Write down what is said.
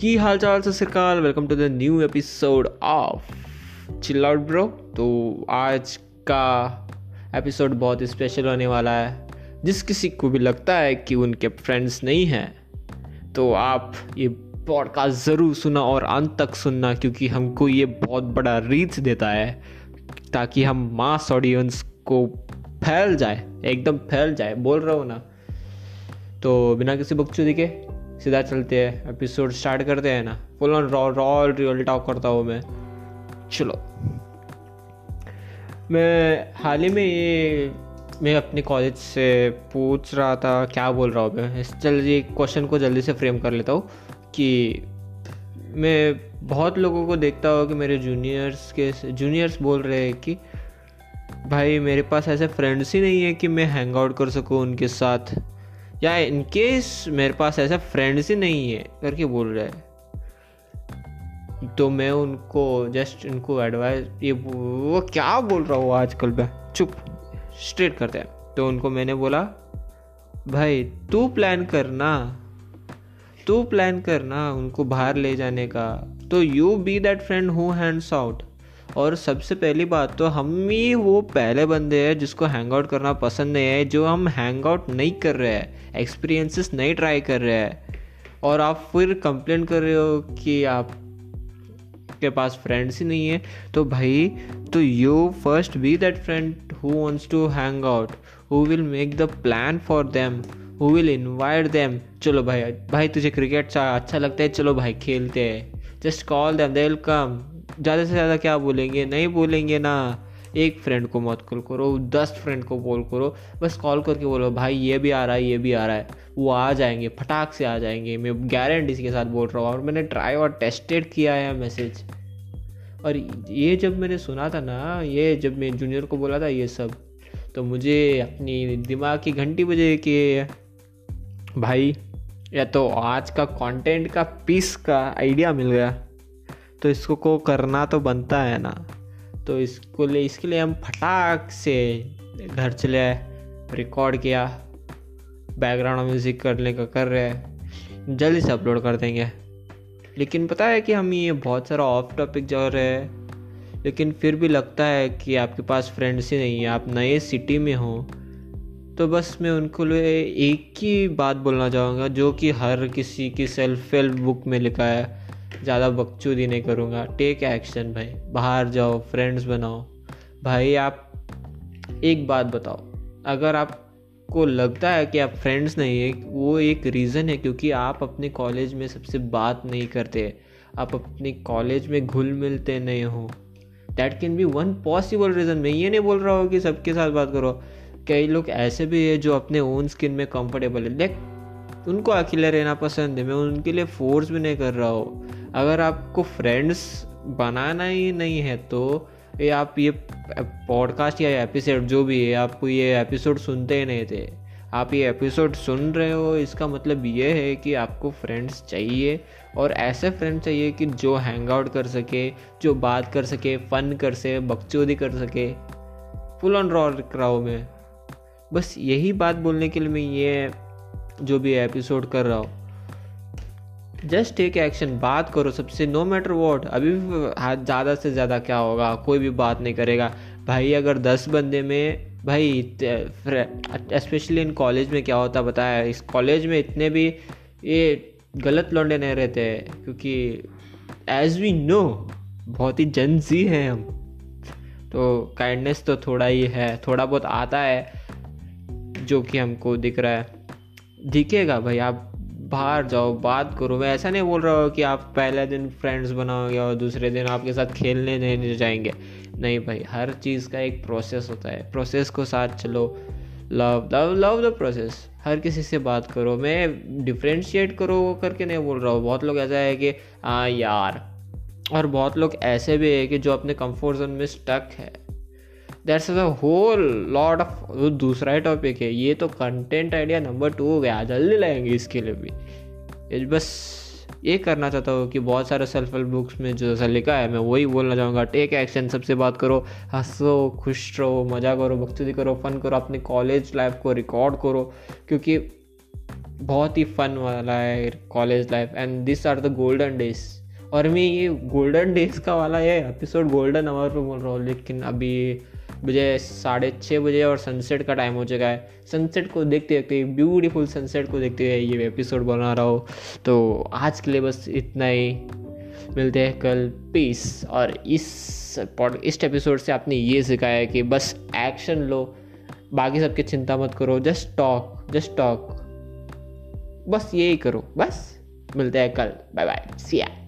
की हाल चाल सत श्रीकाल। Welcome to the new episode of chill out bro तो आज का एपिसोड बहुत स्पेशल होने वाला है। जिस किसी को भी लगता है कि उनके फ्रेंड्स नहीं हैं तो आप ये पॉडकास्ट ज़रूर सुना और अंत तक सुनना, क्योंकि हमको ये बहुत बड़ा रीच देता है, ताकि हम मास ऑडियंस को फैल जाए, एकदम फैल जाए। बोल रहा हूँ ना? तो बिना किसी बकचोदी के सीधा चलते हैं एपिसोड स्टार्ट करते हैं ना। Full on raw raw real talk करता हूँ मैं। चलो। मैं हाल ही में ये, मैं अपने कॉलेज से पूछ रहा था, क्या बोल रहा हूँ मैं? चल ये क्वेश्चन को जल्दी से फ्रेम कर लेता हूँ कि मैं बहुत लोगों को देखता हूँ कि मेरे जूनियर्स के जूनियर्स बोल रहे हैं कि, भाई मेरे पास ऐसे फ्रेंड्स ही नहीं है कि मैं हैंग आउट कर सकूँ उनके साथ। या इनकेस मेरे पास ऐसा फ्रेंड्स ही नहीं है, करके बोल रहे हैं। तो मैं उनको जस्ट उनको एडवाइस ये वो क्या बोल रहा हूँ आजकल मैं? चुप स्ट्रेट करते हैं। तो उनको मैंने बोला, भाई, तू प्लान करना, तू प्लान करना उनको बाहर ले जाने का। तो you be that friend who hands out और सबसे पहली बात तो हम ही वो पहले बंदे हैं जिसको हैंग आउट करना पसंद नहीं है, जो हम हैंग आउट नहीं कर रहे हैं एक्सपीरियंसेस नहीं ट्राई कर रहे हैं। और आप फिर कंप्लेन कर रहे हो कि आप के पास फ्रेंड्स ही नहीं है तो भाई तो you first be that friend who wants to hang out who will make the plan for them who will invite them चलो भाई भाई तुझे क्रिकेट अच्छा लगता है, चलो भाई खेलते हैं। Just call them they will come ज़्यादा से ज़्यादा क्या बोलेंगे? नहीं बोलेंगे ना। एक फ्रेंड को मत कॉल करो, दस फ्रेंड को कॉल करो। बस कॉल करके बोलो, भाई, ये भी आ रहा है, ये भी आ रहा है। वो आ जाएँगे, फटाक से आ जाएँगे। मैं गारंटी के साथ बोल रहा हूँ। और मैंने ट्राई और टेस्टेड किया है मैसेज और ये जब मैंने सुना था ना, ये जब मैं जूनियर को बोला था, ये सब तो मुझे अपनी दिमाग की घंटी बजे कि, भाई, या तो आज का कंटेंट का पीस का आइडिया मिल गया। तो इसको को करना तो बनता है ना। तो इसको ले, इसके लिए हम फटाक से घर चले आए रिकॉर्ड किया बैकग्राउंड म्यूज़िक करने का कर रहे हैं। जल्दी से अपलोड कर देंगे। लेकिन पता है कि हम ये बहुत सारा ऑफ़ टॉपिक जा रहे हैं। लेकिन फिर भी लगता है कि आपके पास फ्रेंड्स ही नहीं है, आप नए सिटी में हो। तो बस मैं उनको लिए एक ही बात बोलना चाहूँगा, जो कि हर किसी की सेल्फ हेल्प बुक में लिखा है। ज़्यादा बकचोदी नहीं करूँगा। टेक एक्शन भाई। बाहर जाओ फ्रेंड्स बनाओ। भाई आप एक बात बताओ। अगर आपको लगता है कि आप फ्रेंड्स नहीं है, वो एक रीज़न है क्योंकि आप अपने कॉलेज में सबसे बात नहीं करते। आप अपने कॉलेज में घुल मिलते नहीं हो। That can be one possible reason मैं ये नहीं बोल रहा हूँ कि सबके साथ बात करो। कई लोग ऐसे भी है जो अपने ओन स्किन में कंफर्टेबल है। उनको अकेले रहना पसंद है। मैं उनके लिए फोर्स भी नहीं कर रहा हूँ। अगर आपको फ्रेंड्स बनाना ही नहीं है तो ये आप ये पॉडकास्ट या एपिसोड जो भी है, आपको ये एपिसोड सुनते ही नहीं थे। आप ये एपिसोड सुन रहे हो, इसका मतलब ये है कि आपको फ्रेंड्स चाहिए और ऐसे फ्रेंड्स चाहिए कि जो हैंग आउट कर सके, जो बात कर सके फन कर सके, बकचोदी कर सके। फुल ऑन रॉ कराओ मैं। बस यही बात बोलने के लिए मैं ये जो भी एपिसोड कर रहा हो। जस्ट टेक एक्शन बात करो सबसे नो मैटर वॉट अभी भी ज़्यादा से ज़्यादा क्या होगा, कोई भी बात नहीं करेगा। भाई, अगर दस बंदे में, भाई स्पेशली इन कॉलेज में क्या होता बताया, इस कॉलेज में इतने भी ये गलत लौंडे नहीं रहते, क्योंकि एज वी नो बहुत ही जनजी हैं हम। तो काइंडनेस तो थोड़ा ही है, थोड़ा बहुत आता है, जो कि हमको दिख रहा है। दिखेगा भाई, आप बाहर जाओ, बात करो। मैं ऐसा नहीं बोल रहा हूँ कि आप पहले दिन फ्रेंड्स बनाओगे और दूसरे दिन आपके साथ खेलने नहीं जाएँगे। नहीं भाई, हर चीज़ का एक प्रोसेस होता है। प्रोसेस को साथ चलो। Love love love the process हर किसी से बात करो। मैं डिफ्रेंशिएट करो वो करके नहीं बोल रहा हूँ। बहुत लोग ऐसा है कि हाँ यार। और बहुत लोग ऐसे भी है कि जो अपने कंफर्ट जोन में स्टक है। That's a whole lot of दूसरा ही टॉपिक है। ये तो कंटेंट आइडिया नंबर टू हो गया। जल्दी लगेंगे इसके लिए भी। बस ये करना चाहता हूँ कि बहुत सारे सेल्फ हेल्प बुक्स में जो जैसा लिखा है, मैं वही बोलना चाहूँगा। टेक एक्शन सबसे बात करो। हंसो, खुश रहो, मज़ा करो बख्तुदी करो फन करो, अपने कॉलेज लाइफ को रिकॉर्ड करो। क्योंकि बहुत ही फन वाला है college life and this are the golden days और मैं ये गोल्डन डेज़ का वाला ये एपिसोड गोल्डन आवर पे बोल रहा हूँ। लेकिन अभी मुझे साढ़े छः बजे और सनसेट का टाइम हो चुका है। सनसेट को देखते देखते ब्यूटीफुल सनसेट को देखते हुए ये एपिसोड बना रहा हो। तो आज के लिए बस इतना ही। मिलते हैं कल। पीस और इस पॉड इस एपिसोड से आपने ये सिखाया कि बस एक्शन लो। बाकी सबकी चिंता मत करो। जस्ट टॉक जस्ट टॉक बस यही करो। बस। मिलते हैं कल। Bye bye Siya